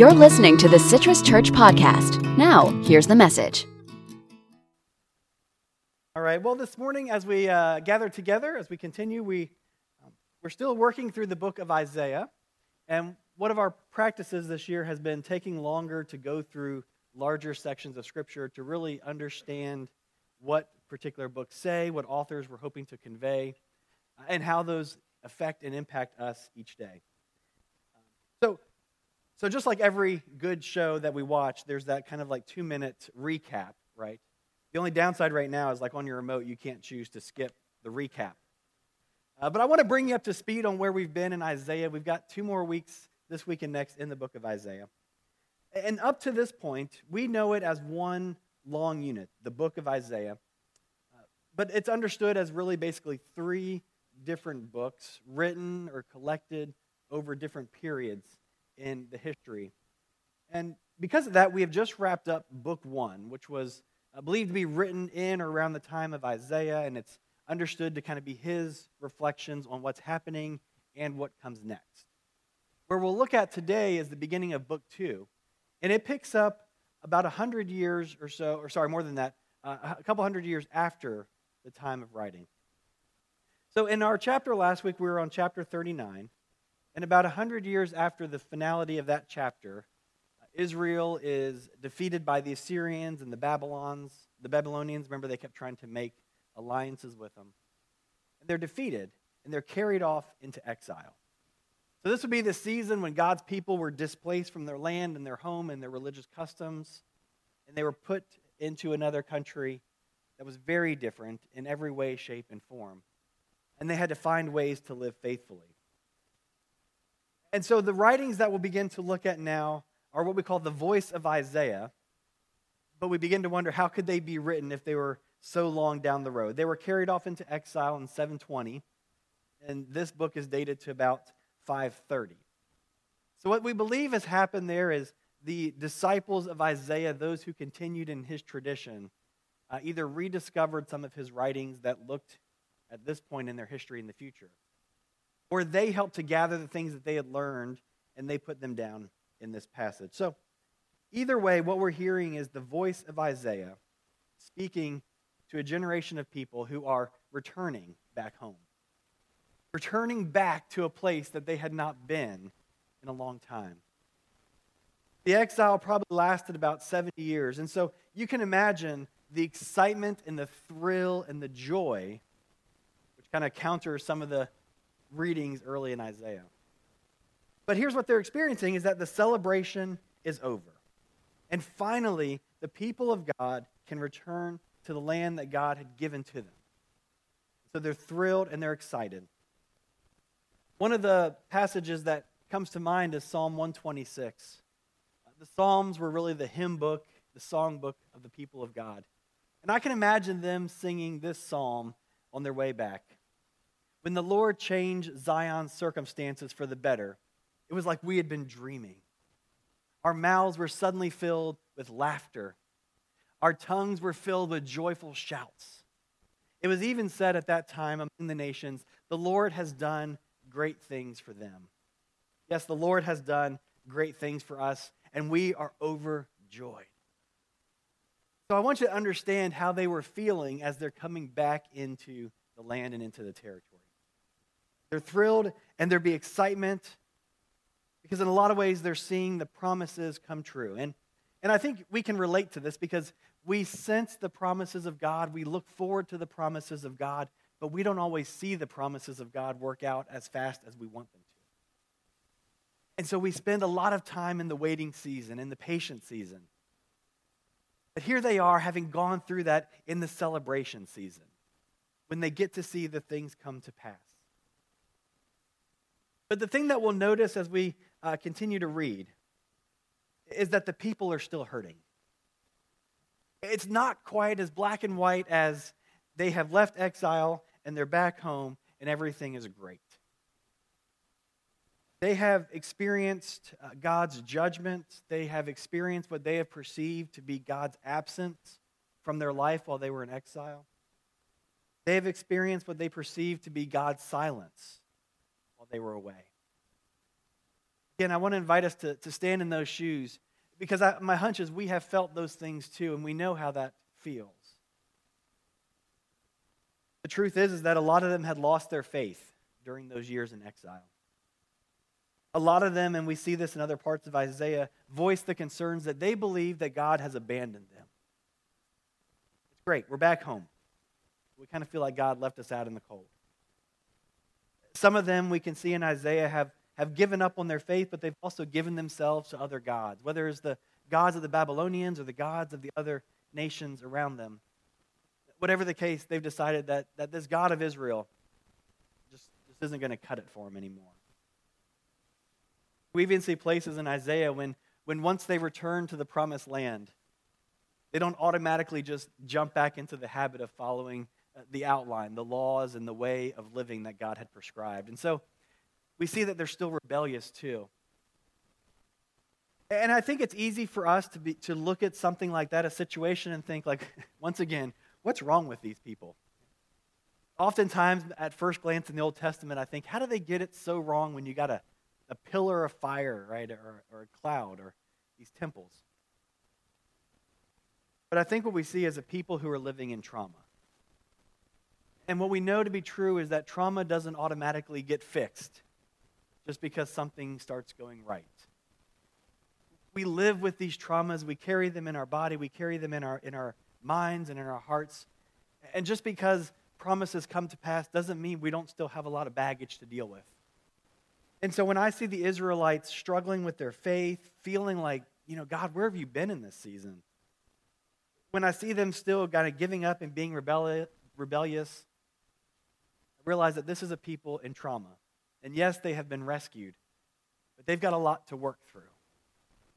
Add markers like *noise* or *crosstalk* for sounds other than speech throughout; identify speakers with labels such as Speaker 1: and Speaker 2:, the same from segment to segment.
Speaker 1: You're listening to the Citrus Church Podcast. Now, here's the message.
Speaker 2: All right. Well, this morning, as we uh, gather together, as we continue, we, um, we're still working through the book of Isaiah. And one of our practices this year has been taking longer to go through larger sections of Scripture to really understand what particular books say, what authors were hoping to convey, and how those affect and impact us each day. So, so, just like every good show that we watch, there's that kind of like two minute recap, right? The only downside right now is like on your remote, you can't choose to skip the recap. Uh, but I want to bring you up to speed on where we've been in Isaiah. We've got two more weeks this week and next in the book of Isaiah. And up to this point, we know it as one long unit, the book of Isaiah. Uh, but it's understood as really basically three different books written or collected over different periods in the history. And because of that, we have just wrapped up book one, which was uh, believed to be written in or around the time of Isaiah, and it's understood to kind of be his reflections on what's happening and what comes next. Where we'll look at today is the beginning of book two, and it picks up about 100 years or so, or sorry, more than that, uh, a couple hundred years after the time of writing. So in our chapter last week, we were on chapter 39. And about 100 years after the finality of that chapter, uh, Israel is defeated by the Assyrians and the Babylons. The Babylonians, remember, they kept trying to make alliances with them. And they're defeated, and they're carried off into exile. So, this would be the season when God's people were displaced from their land and their home and their religious customs, and they were put into another country that was very different in every way, shape, and form. And they had to find ways to live faithfully. And so the writings that we'll begin to look at now are what we call the voice of Isaiah. But we begin to wonder how could they be written if they were so long down the road? They were carried off into exile in 720, and this book is dated to about 530. So what we believe has happened there is the disciples of Isaiah, those who continued in his tradition, uh, either rediscovered some of his writings that looked at this point in their history in the future or they helped to gather the things that they had learned and they put them down in this passage. So, either way, what we're hearing is the voice of Isaiah speaking to a generation of people who are returning back home, returning back to a place that they had not been in a long time. The exile probably lasted about 70 years. And so you can imagine the excitement and the thrill and the joy, which kind of counters some of the readings early in Isaiah. But here's what they're experiencing is that the celebration is over. And finally, the people of God can return to the land that God had given to them. So they're thrilled and they're excited. One of the passages that comes to mind is Psalm 126. The Psalms were really the hymn book, the song book of the people of God. And I can imagine them singing this psalm on their way back. When the Lord changed Zion's circumstances for the better, it was like we had been dreaming. Our mouths were suddenly filled with laughter. Our tongues were filled with joyful shouts. It was even said at that time among the nations, The Lord has done great things for them. Yes, the Lord has done great things for us, and we are overjoyed. So I want you to understand how they were feeling as they're coming back into the land and into the territory. They're thrilled and there'd be excitement because, in a lot of ways, they're seeing the promises come true. And, and I think we can relate to this because we sense the promises of God, we look forward to the promises of God, but we don't always see the promises of God work out as fast as we want them to. And so we spend a lot of time in the waiting season, in the patient season. But here they are having gone through that in the celebration season when they get to see the things come to pass. But the thing that we'll notice as we uh, continue to read is that the people are still hurting. It's not quite as black and white as they have left exile and they're back home and everything is great. They have experienced uh, God's judgment. They have experienced what they have perceived to be God's absence from their life while they were in exile. They have experienced what they perceive to be God's silence they were away. Again, I want to invite us to, to stand in those shoes because I, my hunch is we have felt those things too, and we know how that feels. The truth is, is that a lot of them had lost their faith during those years in exile. A lot of them, and we see this in other parts of Isaiah, voice the concerns that they believe that God has abandoned them. It's great. We're back home. We kind of feel like God left us out in the cold. Some of them we can see in Isaiah have, have given up on their faith, but they've also given themselves to other gods, whether it's the gods of the Babylonians or the gods of the other nations around them. Whatever the case, they've decided that, that this God of Israel just, just isn't going to cut it for them anymore. We even see places in Isaiah when, when once they return to the promised land, they don't automatically just jump back into the habit of following Uh, the outline, the laws, and the way of living that God had prescribed. And so we see that they're still rebellious too. And I think it's easy for us to, be, to look at something like that, a situation, and think, like, *laughs* once again, what's wrong with these people? Oftentimes, at first glance in the Old Testament, I think, how do they get it so wrong when you got a, a pillar of fire, right, or, or a cloud, or these temples? But I think what we see is a people who are living in trauma. And what we know to be true is that trauma doesn't automatically get fixed just because something starts going right. We live with these traumas, we carry them in our body, we carry them in our, in our minds and in our hearts. And just because promises come to pass doesn't mean we don't still have a lot of baggage to deal with. And so when I see the Israelites struggling with their faith, feeling like, you know, God, where have you been in this season? When I see them still kind of giving up and being rebellious, realize that this is a people in trauma. And yes, they have been rescued, but they've got a lot to work through.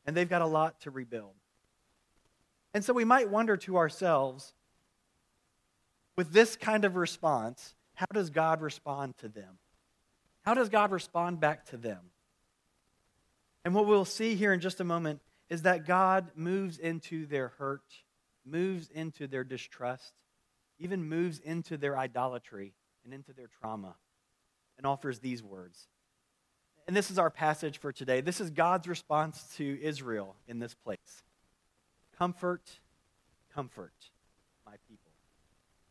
Speaker 2: And they've got a lot to rebuild. And so we might wonder to ourselves, with this kind of response, how does God respond to them? How does God respond back to them? And what we'll see here in just a moment is that God moves into their hurt, moves into their distrust, even moves into their idolatry and into their trauma and offers these words. And this is our passage for today. This is God's response to Israel in this place Comfort, comfort my people,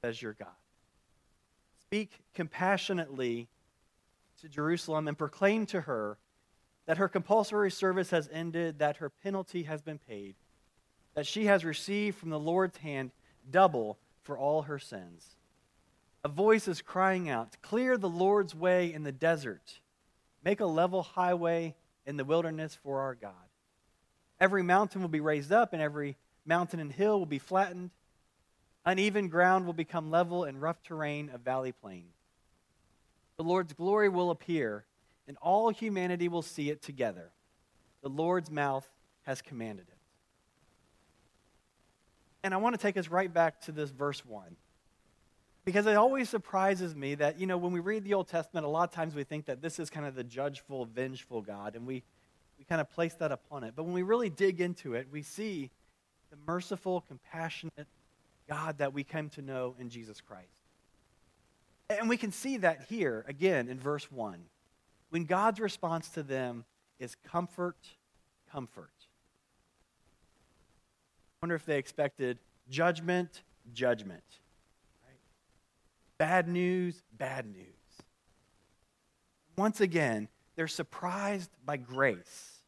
Speaker 2: says your God. Speak compassionately to Jerusalem and proclaim to her that her compulsory service has ended, that her penalty has been paid, that she has received from the Lord's hand double for all her sins a voice is crying out, Clear the Lord's way in the desert, make a level highway in the wilderness for our God. Every mountain will be raised up, and every mountain and hill will be flattened. Uneven ground will become level, and rough terrain a valley plain. The Lord's glory will appear, and all humanity will see it together. The Lord's mouth has commanded it. And I want to take us right back to this verse 1. Because it always surprises me that, you know, when we read the Old Testament, a lot of times we think that this is kind of the judgeful, vengeful God, and we, we kind of place that upon it. But when we really dig into it, we see the merciful, compassionate God that we come to know in Jesus Christ. And we can see that here, again, in verse 1. When God's response to them is comfort, comfort. I wonder if they expected judgment, judgment. Bad news, bad news. Once again, they're surprised by grace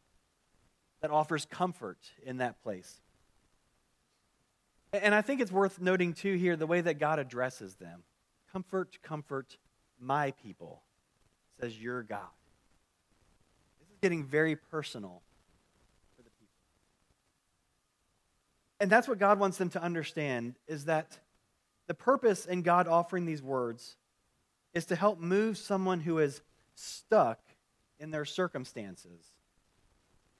Speaker 2: that offers comfort in that place. And I think it's worth noting, too, here the way that God addresses them. Comfort, comfort my people, says your God. This is getting very personal for the people. And that's what God wants them to understand is that the purpose in God offering these words is to help move someone who is stuck in their circumstances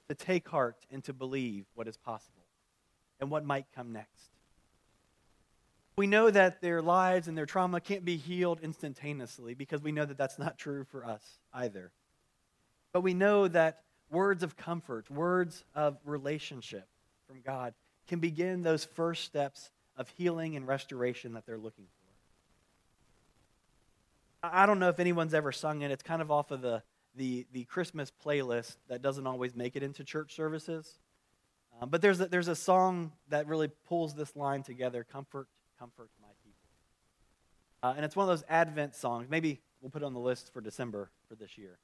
Speaker 2: to take heart and to believe what is possible and what might come next. We know that their lives and their trauma can't be healed instantaneously because we know that that's not true for us either. But we know that words of comfort, words of relationship from God can begin those first steps of healing and restoration that they're looking for. I don't know if anyone's ever sung it. It's kind of off of the, the, the Christmas playlist that doesn't always make it into church services. Um, but there's a, there's a song that really pulls this line together Comfort, comfort my people. Uh, and it's one of those Advent songs. Maybe we'll put it on the list for December for this year.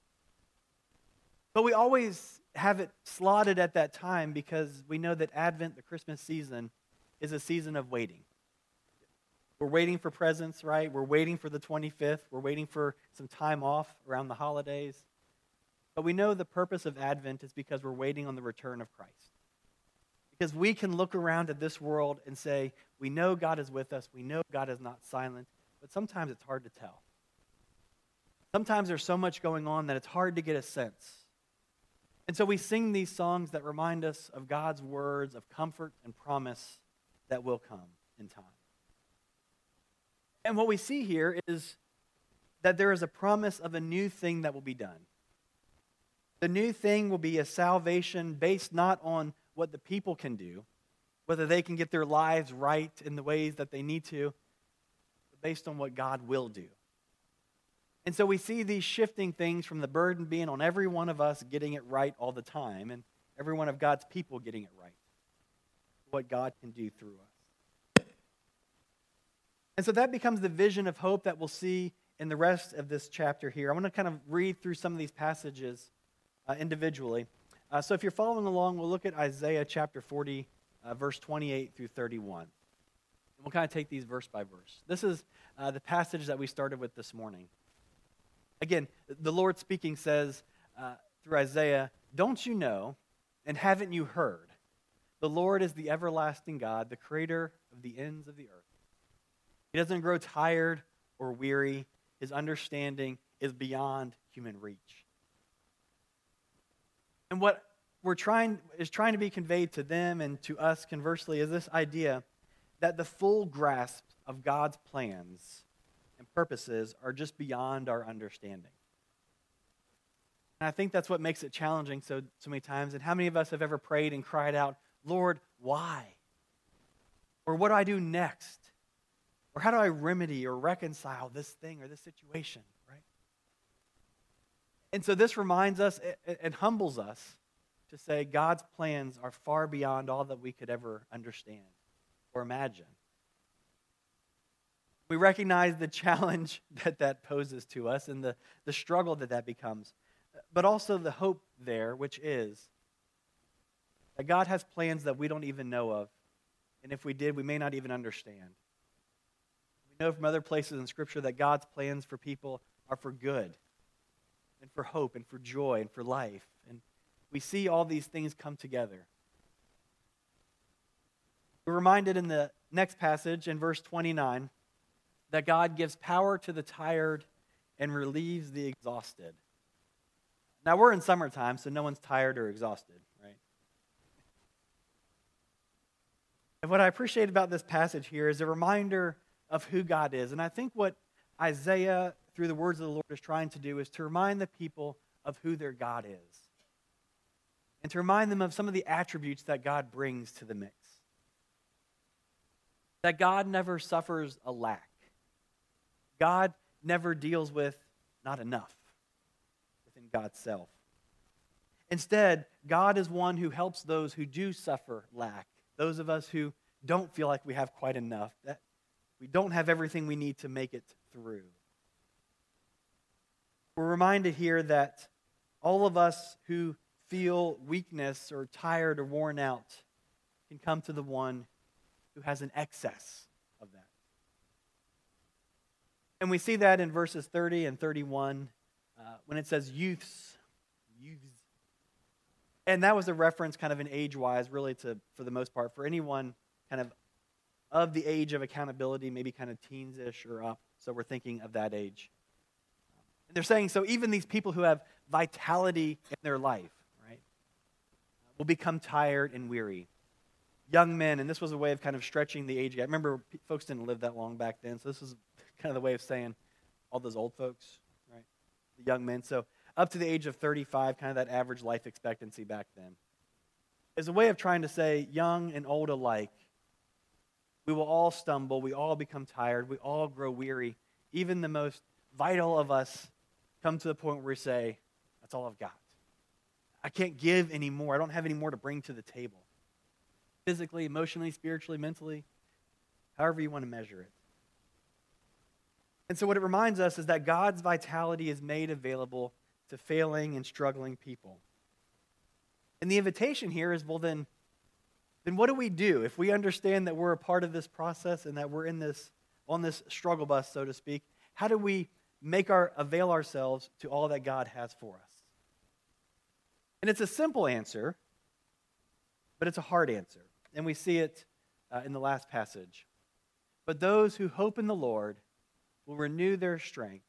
Speaker 2: But we always have it slotted at that time because we know that Advent, the Christmas season, is a season of waiting. We're waiting for presents, right? We're waiting for the 25th. We're waiting for some time off around the holidays. But we know the purpose of Advent is because we're waiting on the return of Christ. Because we can look around at this world and say, we know God is with us, we know God is not silent, but sometimes it's hard to tell. Sometimes there's so much going on that it's hard to get a sense. And so we sing these songs that remind us of God's words of comfort and promise that will come in time. And what we see here is that there is a promise of a new thing that will be done. The new thing will be a salvation based not on what the people can do, whether they can get their lives right in the ways that they need to, but based on what God will do. And so we see these shifting things from the burden being on every one of us getting it right all the time and every one of God's people getting it right. What God can do through us. And so that becomes the vision of hope that we'll see in the rest of this chapter here. I want to kind of read through some of these passages uh, individually. Uh, so if you're following along, we'll look at Isaiah chapter 40, uh, verse 28 through 31. And we'll kind of take these verse by verse. This is uh, the passage that we started with this morning. Again, the Lord speaking says uh, through Isaiah, Don't you know, and haven't you heard? The Lord is the everlasting God, the creator of the ends of the earth. He doesn't grow tired or weary. His understanding is beyond human reach. And what we're trying is trying to be conveyed to them and to us conversely is this idea that the full grasp of God's plans and purposes are just beyond our understanding. And I think that's what makes it challenging so, so many times. And how many of us have ever prayed and cried out, Lord, why? Or what do I do next? Or how do I remedy or reconcile this thing or this situation? Right? And so this reminds us and humbles us to say God's plans are far beyond all that we could ever understand or imagine. We recognize the challenge *laughs* that that poses to us and the, the struggle that that becomes, but also the hope there, which is that God has plans that we don't even know of. And if we did, we may not even understand. We know from other places in Scripture that God's plans for people are for good and for hope and for joy and for life. And we see all these things come together. We're reminded in the next passage, in verse 29, that God gives power to the tired and relieves the exhausted. Now, we're in summertime, so no one's tired or exhausted, right? And what I appreciate about this passage here is a reminder of who God is. And I think what Isaiah through the words of the Lord, is trying to do is to remind the people of who their God is and to remind them of some of the attributes that God brings to the mix. That God never suffers a lack, God never deals with not enough within God's self. Instead, God is one who helps those who do suffer lack, those of us who don't feel like we have quite enough, that we don't have everything we need to make it through. We're reminded here that all of us who feel weakness or tired or worn out can come to the one who has an excess of that. And we see that in verses 30 and 31 uh, when it says youths. Youths. And that was a reference, kind of an age wise, really, to, for the most part, for anyone kind of of the age of accountability, maybe kind of teens ish or up. So we're thinking of that age. And they're saying, so even these people who have vitality in their life, right, will become tired and weary. Young men, and this was a way of kind of stretching the age gap. Remember, folks didn't live that long back then, so this is *laughs* kind of the way of saying all those old folks, right? The young men. So up to the age of 35, kind of that average life expectancy back then. Is a way of trying to say, young and old alike, we will all stumble, we all become tired, we all grow weary. Even the most vital of us come to the point where we say, That's all I've got. I can't give anymore. I don't have any more to bring to the table. Physically, emotionally, spiritually, mentally, however you want to measure it. And so, what it reminds us is that God's vitality is made available to failing and struggling people. And the invitation here is well, then, then what do we do if we understand that we're a part of this process and that we're in this, on this struggle bus, so to speak? How do we make our, avail ourselves to all that God has for us? And it's a simple answer, but it's a hard answer. And we see it uh, in the last passage. But those who hope in the Lord will renew their strength.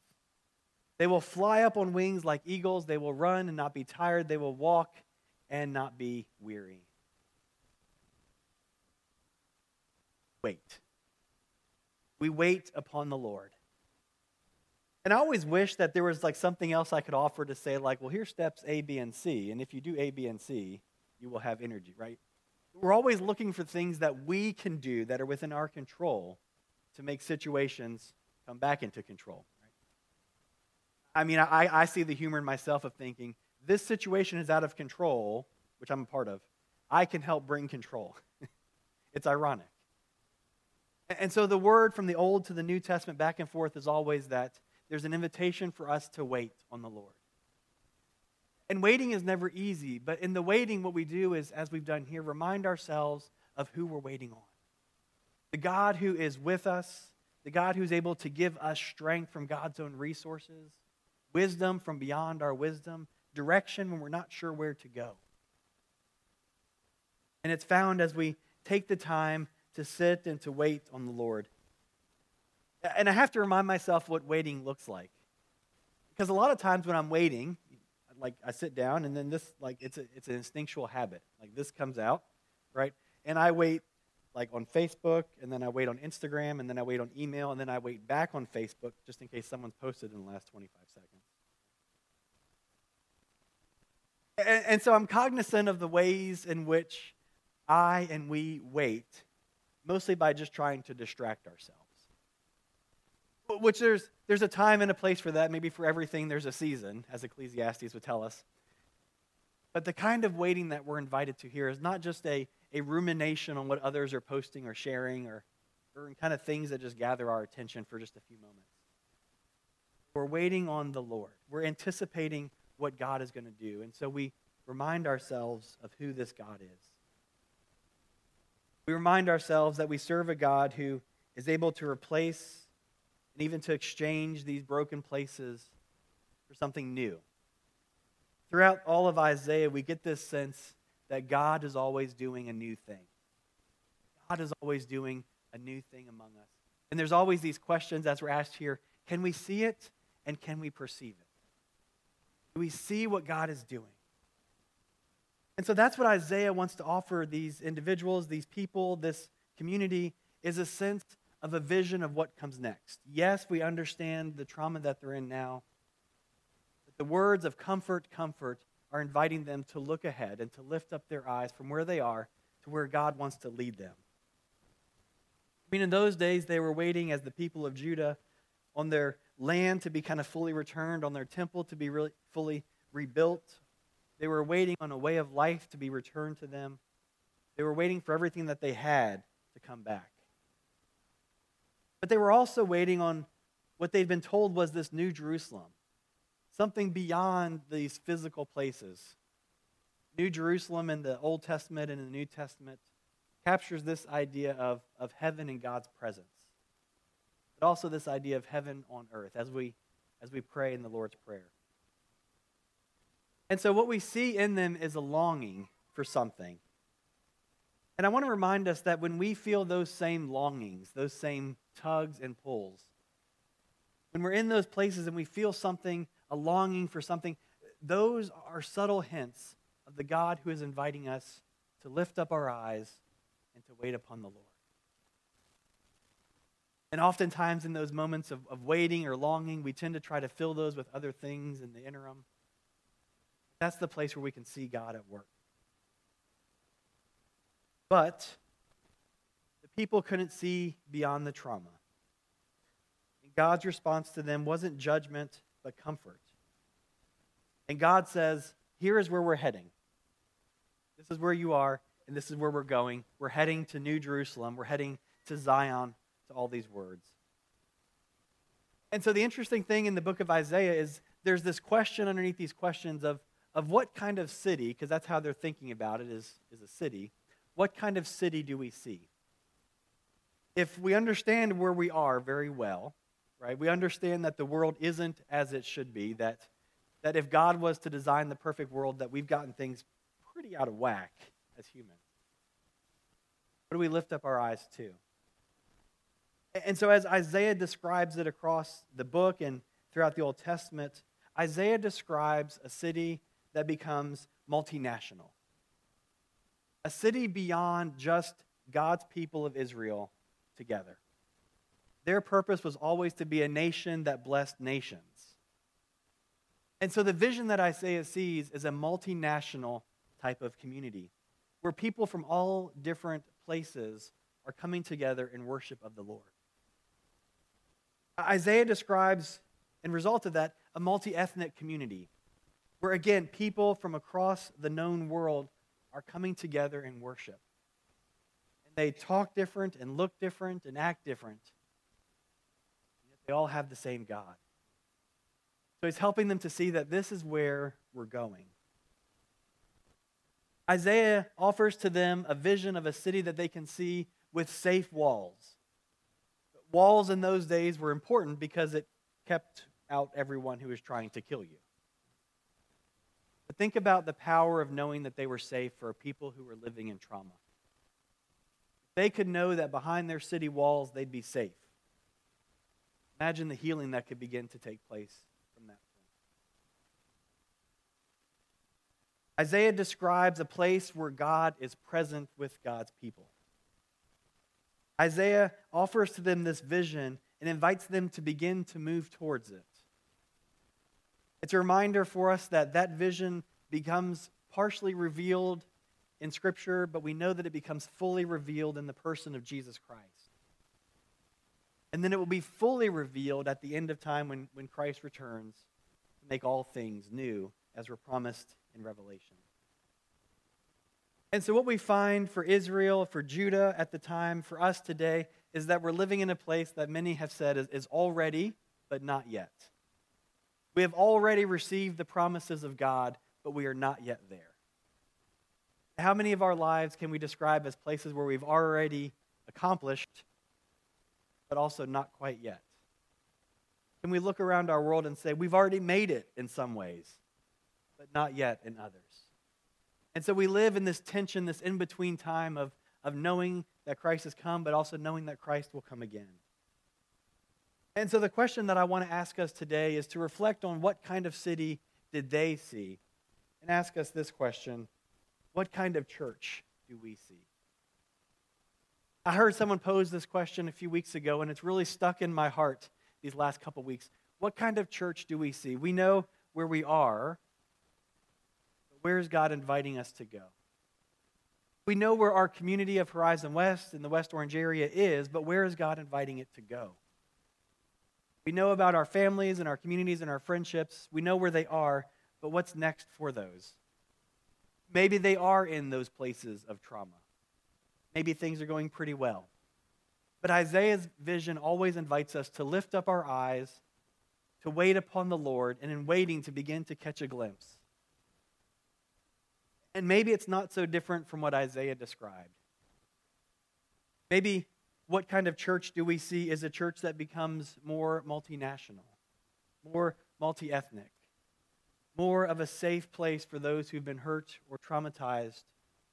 Speaker 2: They will fly up on wings like eagles. They will run and not be tired. They will walk and not be weary. Wait. We wait upon the Lord. And I always wish that there was like something else I could offer to say, like, well, here's steps A, B, and C. And if you do A, B, and C, you will have energy, right? We're always looking for things that we can do that are within our control to make situations come back into control. I mean, I, I see the humor in myself of thinking, this situation is out of control, which I'm a part of. I can help bring control. *laughs* it's ironic. And so the word from the Old to the New Testament back and forth is always that there's an invitation for us to wait on the Lord. And waiting is never easy, but in the waiting, what we do is, as we've done here, remind ourselves of who we're waiting on. The God who is with us, the God who's able to give us strength from God's own resources, wisdom from beyond our wisdom, direction when we're not sure where to go. And it's found as we take the time to sit and to wait on the Lord. And I have to remind myself what waiting looks like. Because a lot of times when I'm waiting, like I sit down and then this, like, it's, a, it's an instinctual habit. Like this comes out, right? And I wait, like, on Facebook, and then I wait on Instagram, and then I wait on email, and then I wait back on Facebook just in case someone's posted in the last 25 seconds. And, and so I'm cognizant of the ways in which I and we wait, mostly by just trying to distract ourselves which there's, there's a time and a place for that. Maybe for everything, there's a season, as Ecclesiastes would tell us. But the kind of waiting that we're invited to here is not just a, a rumination on what others are posting or sharing or, or kind of things that just gather our attention for just a few moments. We're waiting on the Lord. We're anticipating what God is going to do. And so we remind ourselves of who this God is. We remind ourselves that we serve a God who is able to replace and even to exchange these broken places for something new. Throughout all of Isaiah, we get this sense that God is always doing a new thing. God is always doing a new thing among us. And there's always these questions as we're asked here can we see it and can we perceive it? Do we see what God is doing? And so that's what Isaiah wants to offer these individuals, these people, this community, is a sense of a vision of what comes next. Yes, we understand the trauma that they're in now, but the words of comfort, comfort are inviting them to look ahead and to lift up their eyes from where they are to where God wants to lead them. I mean, in those days, they were waiting as the people of Judah on their land to be kind of fully returned, on their temple to be really fully rebuilt. They were waiting on a way of life to be returned to them. They were waiting for everything that they had to come back. But they were also waiting on what they'd been told was this new Jerusalem, something beyond these physical places. New Jerusalem in the Old Testament and in the New Testament captures this idea of, of heaven and God's presence, but also this idea of heaven on earth as we, as we pray in the Lord's Prayer. And so, what we see in them is a longing for something. And I want to remind us that when we feel those same longings, those same tugs and pulls, when we're in those places and we feel something, a longing for something, those are subtle hints of the God who is inviting us to lift up our eyes and to wait upon the Lord. And oftentimes, in those moments of, of waiting or longing, we tend to try to fill those with other things in the interim. That's the place where we can see God at work. But the people couldn't see beyond the trauma. And God's response to them wasn't judgment, but comfort. And God says, Here is where we're heading. This is where you are, and this is where we're going. We're heading to New Jerusalem. We're heading to Zion, to all these words. And so the interesting thing in the book of Isaiah is there's this question underneath these questions of, of what kind of city, because that's how they're thinking about it, is, is a city. What kind of city do we see? If we understand where we are very well, right, we understand that the world isn't as it should be, that, that if God was to design the perfect world, that we've gotten things pretty out of whack as humans. What do we lift up our eyes to? And so, as Isaiah describes it across the book and throughout the Old Testament, Isaiah describes a city that becomes multinational. A city beyond just God's people of Israel together. Their purpose was always to be a nation that blessed nations. And so the vision that Isaiah sees is a multinational type of community where people from all different places are coming together in worship of the Lord. Isaiah describes, in result of that, a multi ethnic community where, again, people from across the known world are coming together in worship. And they talk different and look different and act different. And yet they all have the same God. So he's helping them to see that this is where we're going. Isaiah offers to them a vision of a city that they can see with safe walls. Walls in those days were important because it kept out everyone who was trying to kill you. But think about the power of knowing that they were safe for people who were living in trauma. They could know that behind their city walls they'd be safe. Imagine the healing that could begin to take place from that point. Isaiah describes a place where God is present with God's people. Isaiah offers to them this vision and invites them to begin to move towards it. It's a reminder for us that that vision becomes partially revealed in Scripture, but we know that it becomes fully revealed in the person of Jesus Christ. And then it will be fully revealed at the end of time when, when Christ returns to make all things new, as were promised in Revelation. And so, what we find for Israel, for Judah at the time, for us today, is that we're living in a place that many have said is, is already, but not yet. We have already received the promises of God, but we are not yet there. How many of our lives can we describe as places where we've already accomplished, but also not quite yet? Can we look around our world and say, we've already made it in some ways, but not yet in others? And so we live in this tension, this in between time of, of knowing that Christ has come, but also knowing that Christ will come again. And so the question that I want to ask us today is to reflect on what kind of city did they see? And ask us this question What kind of church do we see? I heard someone pose this question a few weeks ago, and it's really stuck in my heart these last couple weeks. What kind of church do we see? We know where we are, where is God inviting us to go? We know where our community of Horizon West in the West Orange area is, but where is God inviting it to go? We know about our families and our communities and our friendships. We know where they are, but what's next for those? Maybe they are in those places of trauma. Maybe things are going pretty well. But Isaiah's vision always invites us to lift up our eyes, to wait upon the Lord, and in waiting to begin to catch a glimpse. And maybe it's not so different from what Isaiah described. Maybe what kind of church do we see is a church that becomes more multinational, more multi ethnic, more of a safe place for those who've been hurt or traumatized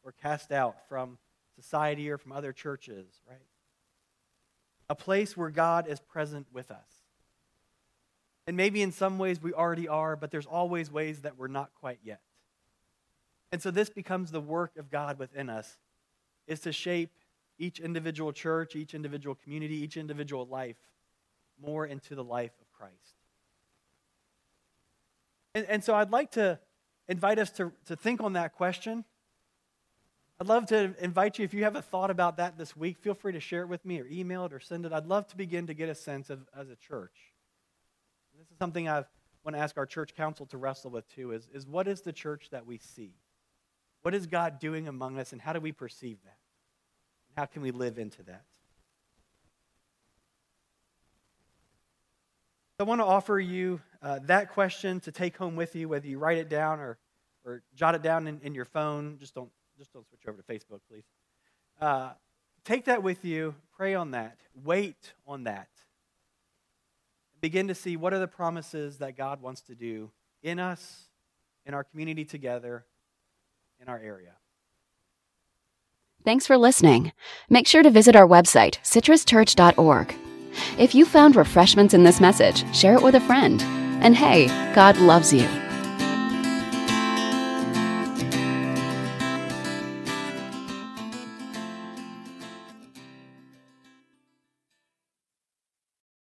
Speaker 2: or cast out from society or from other churches, right? A place where God is present with us. And maybe in some ways we already are, but there's always ways that we're not quite yet. And so this becomes the work of God within us is to shape each individual church, each individual community, each individual life more into the life of Christ. And, and so I'd like to invite us to, to think on that question. I'd love to invite you, if you have a thought about that this week, feel free to share it with me or email it or send it. I'd love to begin to get a sense of as a church. This is something I've want to ask our church council to wrestle with too is, is what is the church that we see? What is God doing among us, and how do we perceive that? How can we live into that? I want to offer you uh, that question to take home with you, whether you write it down or, or jot it down in, in your phone. Just don't, just don't switch over to Facebook, please. Uh, take that with you. Pray on that. Wait on that. Begin to see what are the promises that God wants to do in us, in our community together, in our area.
Speaker 1: Thanks for listening. Make sure to visit our website, citruschurch.org. If you found refreshments in this message, share it with a friend. And hey, God loves you.